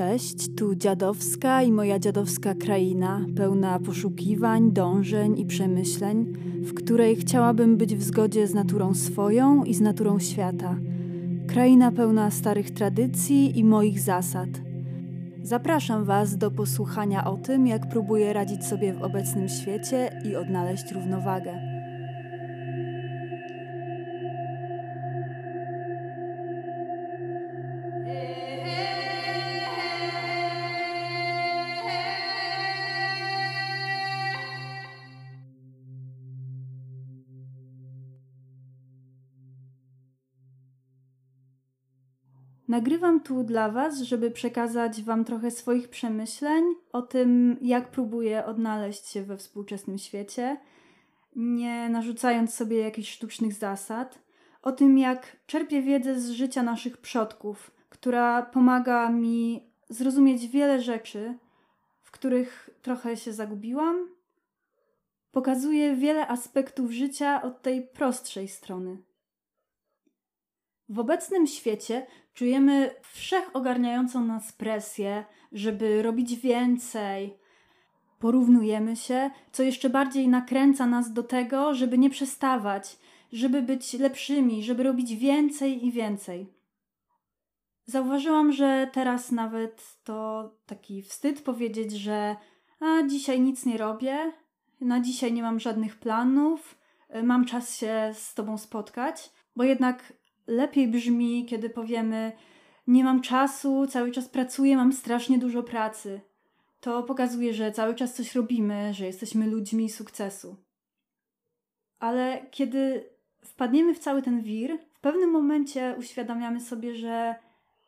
Cześć, tu dziadowska i moja dziadowska kraina, pełna poszukiwań, dążeń i przemyśleń, w której chciałabym być w zgodzie z naturą swoją i z naturą świata. Kraina pełna starych tradycji i moich zasad. Zapraszam Was do posłuchania o tym, jak próbuję radzić sobie w obecnym świecie i odnaleźć równowagę. Nagrywam tu dla Was, żeby przekazać Wam trochę swoich przemyśleń o tym, jak próbuję odnaleźć się we współczesnym świecie, nie narzucając sobie jakichś sztucznych zasad, o tym, jak czerpię wiedzę z życia naszych przodków, która pomaga mi zrozumieć wiele rzeczy, w których trochę się zagubiłam. Pokazuje wiele aspektów życia od tej prostszej strony. W obecnym świecie czujemy wszechogarniającą nas presję, żeby robić więcej. Porównujemy się, co jeszcze bardziej nakręca nas do tego, żeby nie przestawać, żeby być lepszymi, żeby robić więcej i więcej. Zauważyłam, że teraz nawet to taki wstyd powiedzieć, że a dzisiaj nic nie robię, na dzisiaj nie mam żadnych planów, mam czas się z Tobą spotkać, bo jednak lepiej brzmi, kiedy powiemy: Nie mam czasu, cały czas pracuję, mam strasznie dużo pracy. To pokazuje, że cały czas coś robimy, że jesteśmy ludźmi sukcesu. Ale kiedy wpadniemy w cały ten wir, w pewnym momencie uświadamiamy sobie, że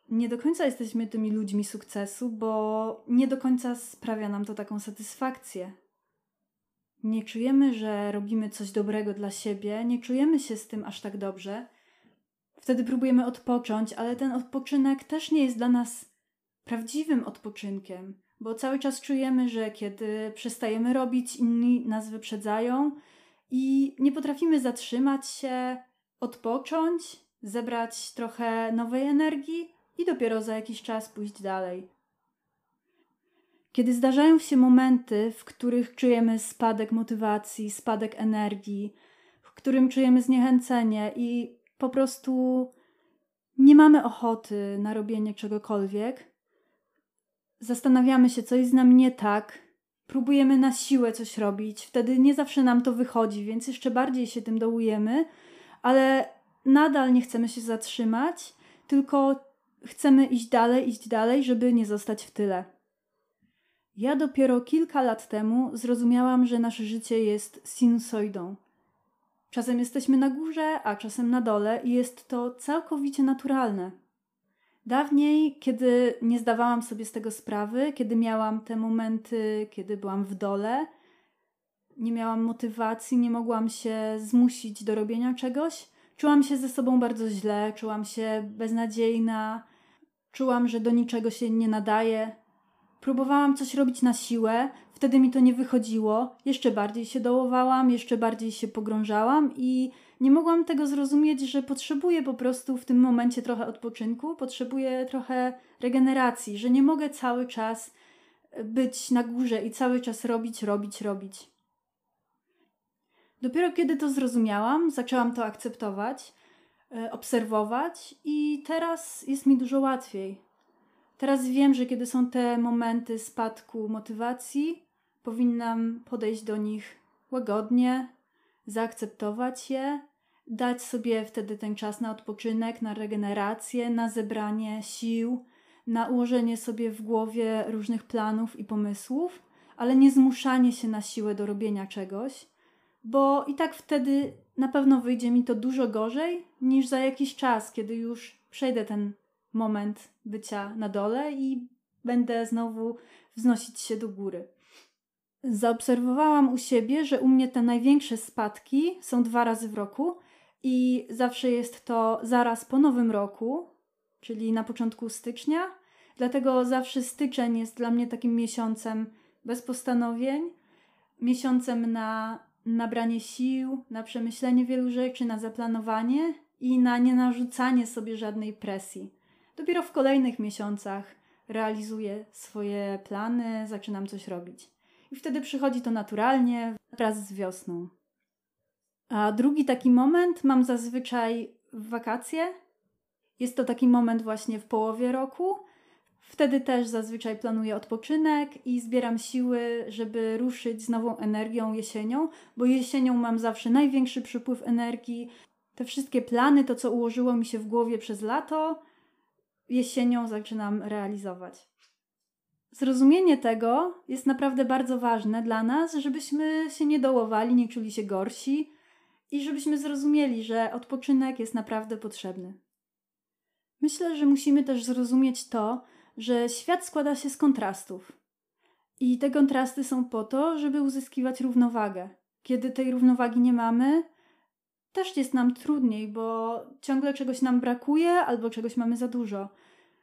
nie do końca jesteśmy tymi ludźmi sukcesu, bo nie do końca sprawia nam to taką satysfakcję. Nie czujemy, że robimy coś dobrego dla siebie, nie czujemy się z tym aż tak dobrze, Wtedy próbujemy odpocząć, ale ten odpoczynek też nie jest dla nas prawdziwym odpoczynkiem, bo cały czas czujemy, że kiedy przestajemy robić, inni nas wyprzedzają i nie potrafimy zatrzymać się, odpocząć, zebrać trochę nowej energii i dopiero za jakiś czas pójść dalej. Kiedy zdarzają się momenty, w których czujemy spadek motywacji, spadek energii, w którym czujemy zniechęcenie i po prostu nie mamy ochoty na robienie czegokolwiek, zastanawiamy się, co jest z nami nie tak, próbujemy na siłę coś robić, wtedy nie zawsze nam to wychodzi, więc jeszcze bardziej się tym dołujemy, ale nadal nie chcemy się zatrzymać, tylko chcemy iść dalej, iść dalej, żeby nie zostać w tyle. Ja dopiero kilka lat temu zrozumiałam, że nasze życie jest sinusoidą. Czasem jesteśmy na górze, a czasem na dole i jest to całkowicie naturalne. Dawniej, kiedy nie zdawałam sobie z tego sprawy, kiedy miałam te momenty, kiedy byłam w dole, nie miałam motywacji, nie mogłam się zmusić do robienia czegoś, czułam się ze sobą bardzo źle, czułam się beznadziejna, czułam, że do niczego się nie nadaje. Próbowałam coś robić na siłę, wtedy mi to nie wychodziło. Jeszcze bardziej się dołowałam, jeszcze bardziej się pogrążałam i nie mogłam tego zrozumieć, że potrzebuję po prostu w tym momencie trochę odpoczynku, potrzebuję trochę regeneracji, że nie mogę cały czas być na górze i cały czas robić, robić, robić. Dopiero kiedy to zrozumiałam, zaczęłam to akceptować, e, obserwować i teraz jest mi dużo łatwiej. Teraz wiem, że kiedy są te momenty spadku motywacji, powinnam podejść do nich łagodnie, zaakceptować je, dać sobie wtedy ten czas na odpoczynek, na regenerację, na zebranie sił, na ułożenie sobie w głowie różnych planów i pomysłów, ale nie zmuszanie się na siłę do robienia czegoś, bo i tak wtedy na pewno wyjdzie mi to dużo gorzej niż za jakiś czas, kiedy już przejdę ten moment bycia na dole i będę znowu wznosić się do góry. Zaobserwowałam u siebie, że u mnie te największe spadki są dwa razy w roku i zawsze jest to zaraz po nowym roku, czyli na początku stycznia. Dlatego zawsze styczeń jest dla mnie takim miesiącem bez postanowień, miesiącem na nabranie sił, na przemyślenie wielu rzeczy, na zaplanowanie i na nie narzucanie sobie żadnej presji. Dopiero w kolejnych miesiącach realizuję swoje plany, zaczynam coś robić. I wtedy przychodzi to naturalnie wraz z wiosną. A drugi taki moment mam zazwyczaj w wakacje. Jest to taki moment właśnie w połowie roku. Wtedy też zazwyczaj planuję odpoczynek i zbieram siły, żeby ruszyć z nową energią jesienią, bo jesienią mam zawsze największy przypływ energii. Te wszystkie plany, to co ułożyło mi się w głowie przez lato, jesienią zaczynam realizować. Zrozumienie tego jest naprawdę bardzo ważne dla nas, żebyśmy się nie dołowali, nie czuli się gorsi i żebyśmy zrozumieli, że odpoczynek jest naprawdę potrzebny. Myślę, że musimy też zrozumieć to, że świat składa się z kontrastów. I te kontrasty są po to, żeby uzyskiwać równowagę. Kiedy tej równowagi nie mamy, też jest nam trudniej, bo ciągle czegoś nam brakuje albo czegoś mamy za dużo.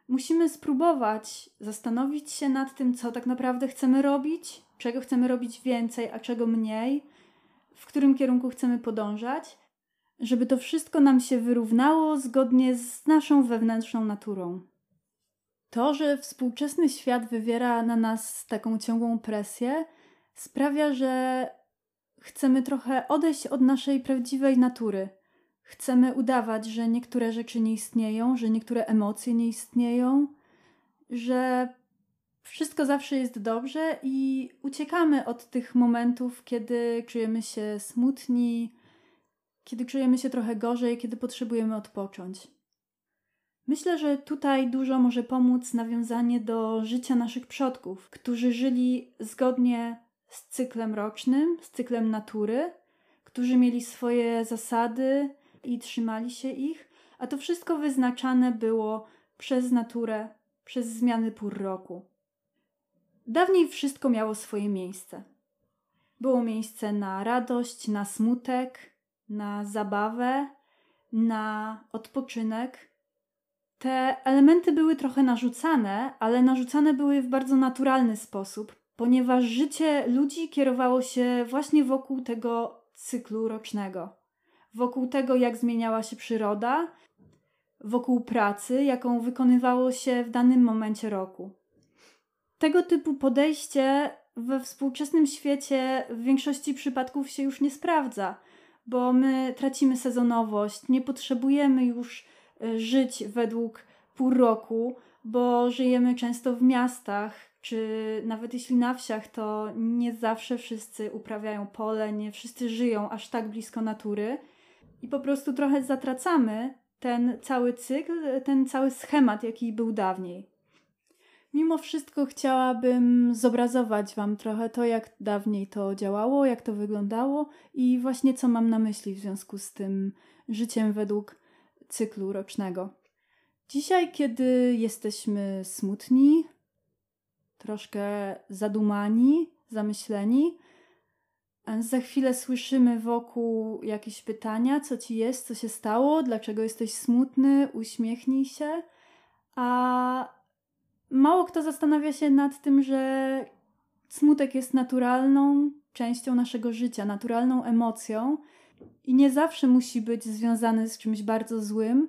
Musimy spróbować zastanowić się nad tym, co tak naprawdę chcemy robić, czego chcemy robić więcej, a czego mniej, w którym kierunku chcemy podążać, żeby to wszystko nam się wyrównało zgodnie z naszą wewnętrzną naturą. To, że współczesny świat wywiera na nas taką ciągłą presję, sprawia, że chcemy trochę odejść od naszej prawdziwej natury. Chcemy udawać, że niektóre rzeczy nie istnieją, że niektóre emocje nie istnieją, że wszystko zawsze jest dobrze i uciekamy od tych momentów, kiedy czujemy się smutni, kiedy czujemy się trochę gorzej, kiedy potrzebujemy odpocząć. Myślę, że tutaj dużo może pomóc nawiązanie do życia naszych przodków, którzy żyli zgodnie z cyklem rocznym, z cyklem natury, którzy mieli swoje zasady i trzymali się ich, a to wszystko wyznaczane było przez naturę, przez zmiany pór roku. Dawniej wszystko miało swoje miejsce. Było miejsce na radość, na smutek, na zabawę, na odpoczynek te elementy były trochę narzucane, ale narzucane były w bardzo naturalny sposób, ponieważ życie ludzi kierowało się właśnie wokół tego cyklu rocznego. Wokół tego, jak zmieniała się przyroda, wokół pracy, jaką wykonywało się w danym momencie roku. Tego typu podejście we współczesnym świecie w większości przypadków się już nie sprawdza, bo my tracimy sezonowość, nie potrzebujemy już żyć według pół roku, bo żyjemy często w miastach, czy nawet jeśli na wsiach, to nie zawsze wszyscy uprawiają pole, nie wszyscy żyją aż tak blisko natury i po prostu trochę zatracamy ten cały cykl, ten cały schemat, jaki był dawniej. Mimo wszystko chciałabym zobrazować Wam trochę to, jak dawniej to działało, jak to wyglądało i właśnie co mam na myśli w związku z tym życiem według cyklu rocznego. Dzisiaj, kiedy jesteśmy smutni, troszkę zadumani, zamyśleni, za chwilę słyszymy wokół jakieś pytania, co ci jest, co się stało, dlaczego jesteś smutny, uśmiechnij się, a mało kto zastanawia się nad tym, że smutek jest naturalną częścią naszego życia, naturalną emocją i nie zawsze musi być związany z czymś bardzo złym,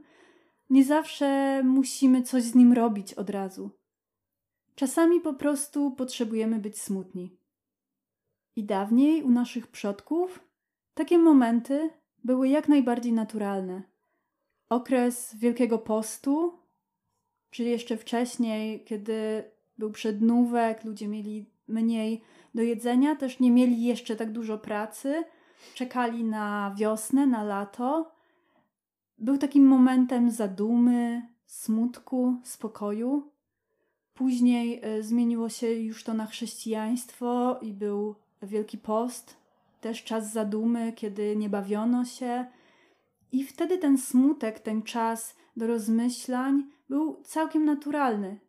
nie zawsze musimy coś z nim robić od razu. Czasami po prostu potrzebujemy być smutni. I dawniej u naszych przodków takie momenty były jak najbardziej naturalne. Okres Wielkiego Postu, czy jeszcze wcześniej, kiedy był przednówek, ludzie mieli mniej do jedzenia, też nie mieli jeszcze tak dużo pracy, czekali na wiosnę, na lato. Był takim momentem zadumy, smutku, spokoju. Później y, zmieniło się już to na chrześcijaństwo i był Wielki Post, też czas zadumy, kiedy nie bawiono się. I wtedy ten smutek, ten czas do rozmyślań był całkiem naturalny.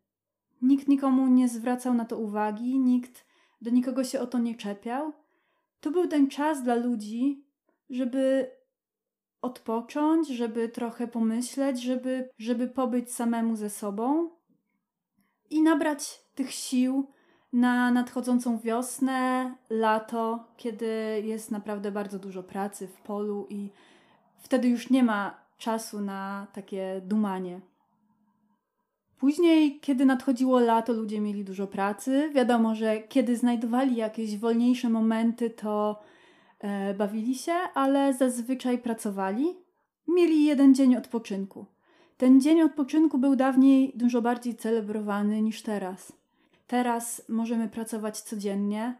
Nikt nikomu nie zwracał na to uwagi, nikt do nikogo się o to nie czepiał to był ten czas dla ludzi, żeby odpocząć, żeby trochę pomyśleć, żeby, żeby pobyć samemu ze sobą i nabrać tych sił na nadchodzącą wiosnę, lato, kiedy jest naprawdę bardzo dużo pracy w polu i wtedy już nie ma czasu na takie dumanie. Później, kiedy nadchodziło lato, ludzie mieli dużo pracy. Wiadomo, że kiedy znajdowali jakieś wolniejsze momenty, to e, bawili się, ale zazwyczaj pracowali. Mieli jeden dzień odpoczynku. Ten dzień odpoczynku był dawniej dużo bardziej celebrowany niż teraz. Teraz możemy pracować codziennie,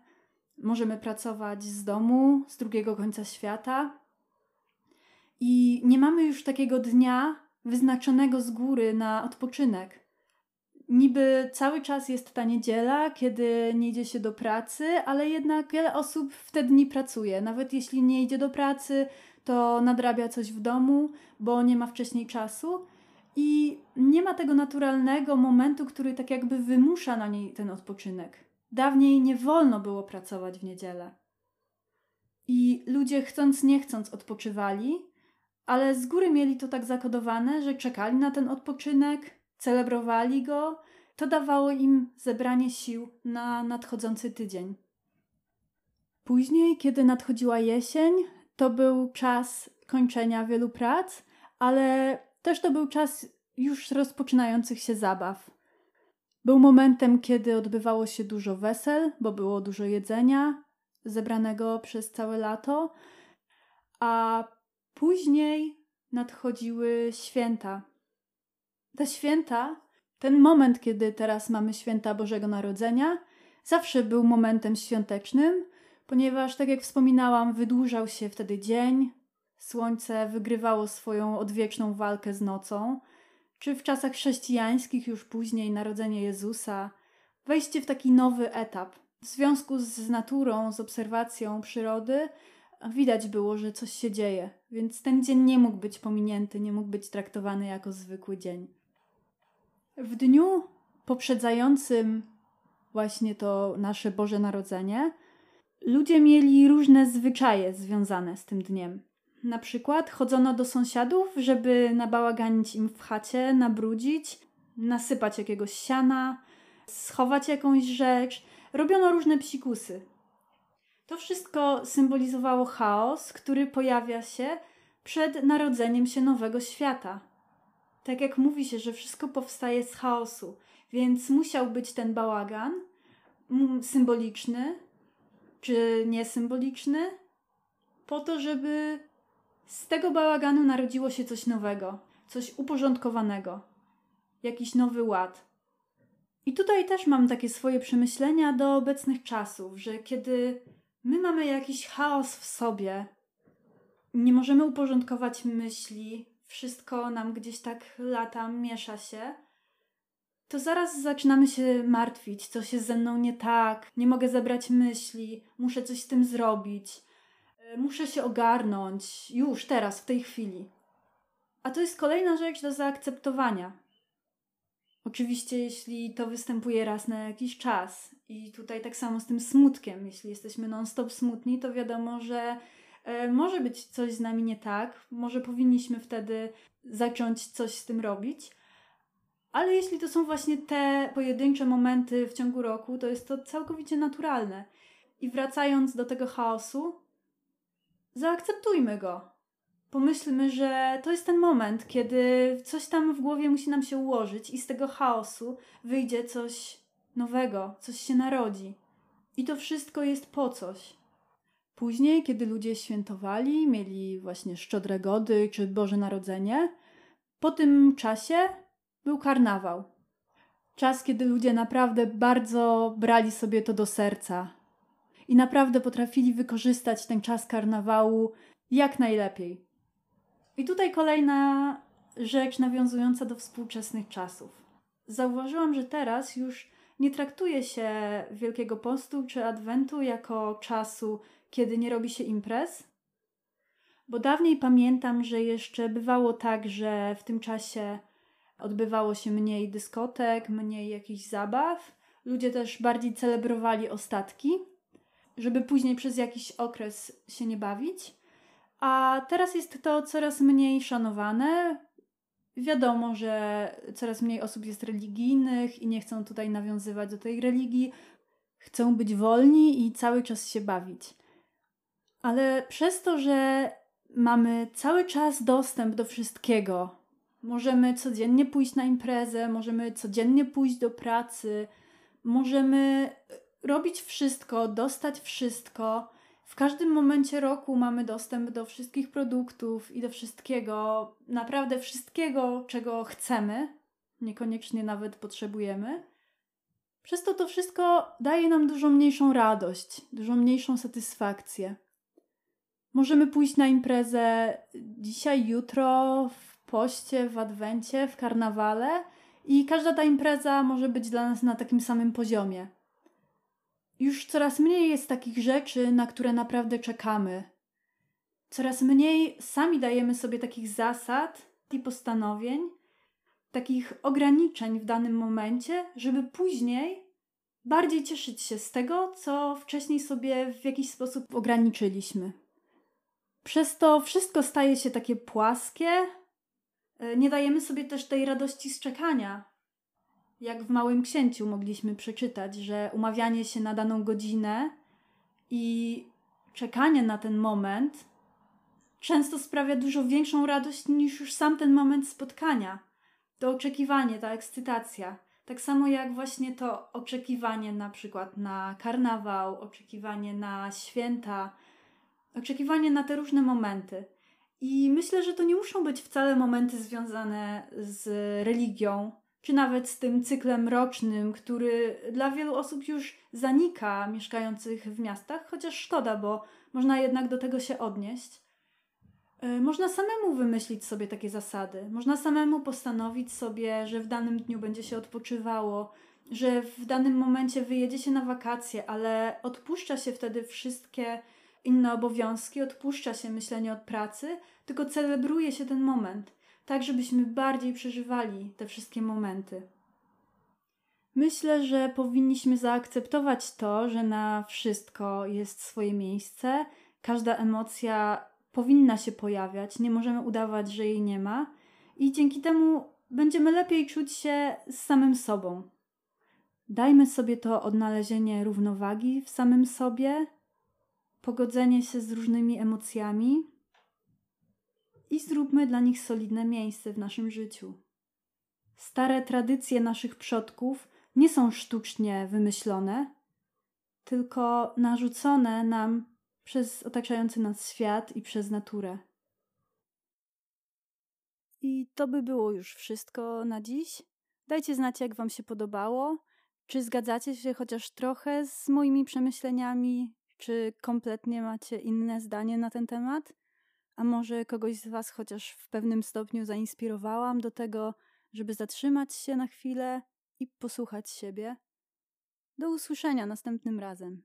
możemy pracować z domu, z drugiego końca świata i nie mamy już takiego dnia wyznaczonego z góry na odpoczynek. Niby cały czas jest ta niedziela, kiedy nie idzie się do pracy, ale jednak wiele osób w te dni pracuje. Nawet jeśli nie idzie do pracy, to nadrabia coś w domu, bo nie ma wcześniej czasu i nie ma tego naturalnego momentu, który tak jakby wymusza na niej ten odpoczynek. Dawniej nie wolno było pracować w niedzielę. I ludzie chcąc nie chcąc odpoczywali, ale z góry mieli to tak zakodowane, że czekali na ten odpoczynek, celebrowali go, to dawało im zebranie sił na nadchodzący tydzień. Później, kiedy nadchodziła jesień, to był czas kończenia wielu prac, ale też to był czas już rozpoczynających się zabaw. Był momentem, kiedy odbywało się dużo wesel, bo było dużo jedzenia zebranego przez całe lato, a później nadchodziły święta. Te święta, ten moment, kiedy teraz mamy święta Bożego Narodzenia, zawsze był momentem świątecznym, ponieważ, tak jak wspominałam, wydłużał się wtedy dzień, słońce wygrywało swoją odwieczną walkę z nocą, czy w czasach chrześcijańskich, już później narodzenie Jezusa, wejście w taki nowy etap. W związku z naturą, z obserwacją przyrody, widać było, że coś się dzieje, więc ten dzień nie mógł być pominięty, nie mógł być traktowany jako zwykły dzień. W dniu poprzedzającym właśnie to nasze Boże Narodzenie, ludzie mieli różne zwyczaje związane z tym dniem. Na przykład chodzono do sąsiadów, żeby nabałaganić im w chacie, nabrudzić, nasypać jakiegoś siana, schować jakąś rzecz. Robiono różne psikusy. To wszystko symbolizowało chaos, który pojawia się przed narodzeniem się nowego świata. Tak jak mówi się, że wszystko powstaje z chaosu, więc musiał być ten bałagan symboliczny czy niesymboliczny, po to, żeby z tego bałaganu narodziło się coś nowego, coś uporządkowanego, jakiś nowy ład. I tutaj też mam takie swoje przemyślenia do obecnych czasów, że kiedy my mamy jakiś chaos w sobie, nie możemy uporządkować myśli, wszystko nam gdzieś tak lata, miesza się, to zaraz zaczynamy się martwić, co się ze mną nie tak, nie mogę zebrać myśli, muszę coś z tym zrobić muszę się ogarnąć już, teraz, w tej chwili. A to jest kolejna rzecz do zaakceptowania. Oczywiście, jeśli to występuje raz na jakiś czas, i tutaj tak samo z tym smutkiem, jeśli jesteśmy non-stop smutni, to wiadomo, że e, może być coś z nami nie tak, może powinniśmy wtedy zacząć coś z tym robić. Ale jeśli to są właśnie te pojedyncze momenty w ciągu roku, to jest to całkowicie naturalne. I wracając do tego chaosu, zaakceptujmy go. Pomyślmy, że to jest ten moment, kiedy coś tam w głowie musi nam się ułożyć i z tego chaosu wyjdzie coś nowego, coś się narodzi. I to wszystko jest po coś. Później, kiedy ludzie świętowali, mieli właśnie Szczodre Gody czy Boże Narodzenie, po tym czasie był karnawał. Czas, kiedy ludzie naprawdę bardzo brali sobie to do serca, i naprawdę potrafili wykorzystać ten czas karnawału jak najlepiej. I tutaj kolejna rzecz nawiązująca do współczesnych czasów. Zauważyłam, że teraz już nie traktuje się Wielkiego Postu czy Adwentu jako czasu, kiedy nie robi się imprez, bo dawniej pamiętam, że jeszcze bywało tak, że w tym czasie odbywało się mniej dyskotek, mniej jakichś zabaw. Ludzie też bardziej celebrowali ostatki żeby później przez jakiś okres się nie bawić. A teraz jest to coraz mniej szanowane. Wiadomo, że coraz mniej osób jest religijnych i nie chcą tutaj nawiązywać do tej religii. Chcą być wolni i cały czas się bawić. Ale przez to, że mamy cały czas dostęp do wszystkiego, Możemy codziennie pójść na imprezę, możemy codziennie pójść do pracy, możemy robić wszystko, dostać wszystko. W każdym momencie roku mamy dostęp do wszystkich produktów i do wszystkiego, naprawdę wszystkiego, czego chcemy, niekoniecznie nawet potrzebujemy. Przez to to wszystko daje nam dużo mniejszą radość, dużo mniejszą satysfakcję. Możemy pójść na imprezę dzisiaj, jutro, w poście, w adwencie, w karnawale i każda ta impreza może być dla nas na takim samym poziomie. Już coraz mniej jest takich rzeczy, na które naprawdę czekamy. Coraz mniej sami dajemy sobie takich zasad i postanowień, takich ograniczeń w danym momencie, żeby później bardziej cieszyć się z tego, co wcześniej sobie w jakiś sposób ograniczyliśmy. Przez to wszystko staje się takie płaskie. E, nie dajemy sobie też tej radości z czekania. Jak w Małym Księciu mogliśmy przeczytać, że umawianie się na daną godzinę i czekanie na ten moment często sprawia dużo większą radość niż już sam ten moment spotkania. To oczekiwanie, ta ekscytacja. Tak samo jak właśnie to oczekiwanie na przykład na karnawał, oczekiwanie na święta, oczekiwanie na te różne momenty. I myślę, że to nie muszą być wcale momenty związane z religią, czy nawet z tym cyklem rocznym, który dla wielu osób już zanika mieszkających w miastach, chociaż szkoda, bo można jednak do tego się odnieść. E, można samemu wymyślić sobie takie zasady. Można samemu postanowić sobie, że w danym dniu będzie się odpoczywało, że w danym momencie wyjedzie się na wakacje, ale odpuszcza się wtedy wszystkie inne obowiązki, odpuszcza się myślenie od pracy, tylko celebruje się ten moment, tak żebyśmy bardziej przeżywali te wszystkie momenty. Myślę, że powinniśmy zaakceptować to, że na wszystko jest swoje miejsce, każda emocja powinna się pojawiać, nie możemy udawać, że jej nie ma, i dzięki temu będziemy lepiej czuć się z samym sobą. Dajmy sobie to odnalezienie równowagi w samym sobie, pogodzenie się z różnymi emocjami i zróbmy dla nich solidne miejsce w naszym życiu. Stare tradycje naszych przodków nie są sztucznie wymyślone, tylko narzucone nam przez otaczający nas świat i przez naturę. I to by było już wszystko na dziś. Dajcie znać, jak Wam się podobało. Czy zgadzacie się chociaż trochę z moimi przemyśleniami, czy kompletnie macie inne zdanie na ten temat? A może kogoś z Was chociaż w pewnym stopniu zainspirowałam do tego, żeby zatrzymać się na chwilę i posłuchać siebie? Do usłyszenia następnym razem.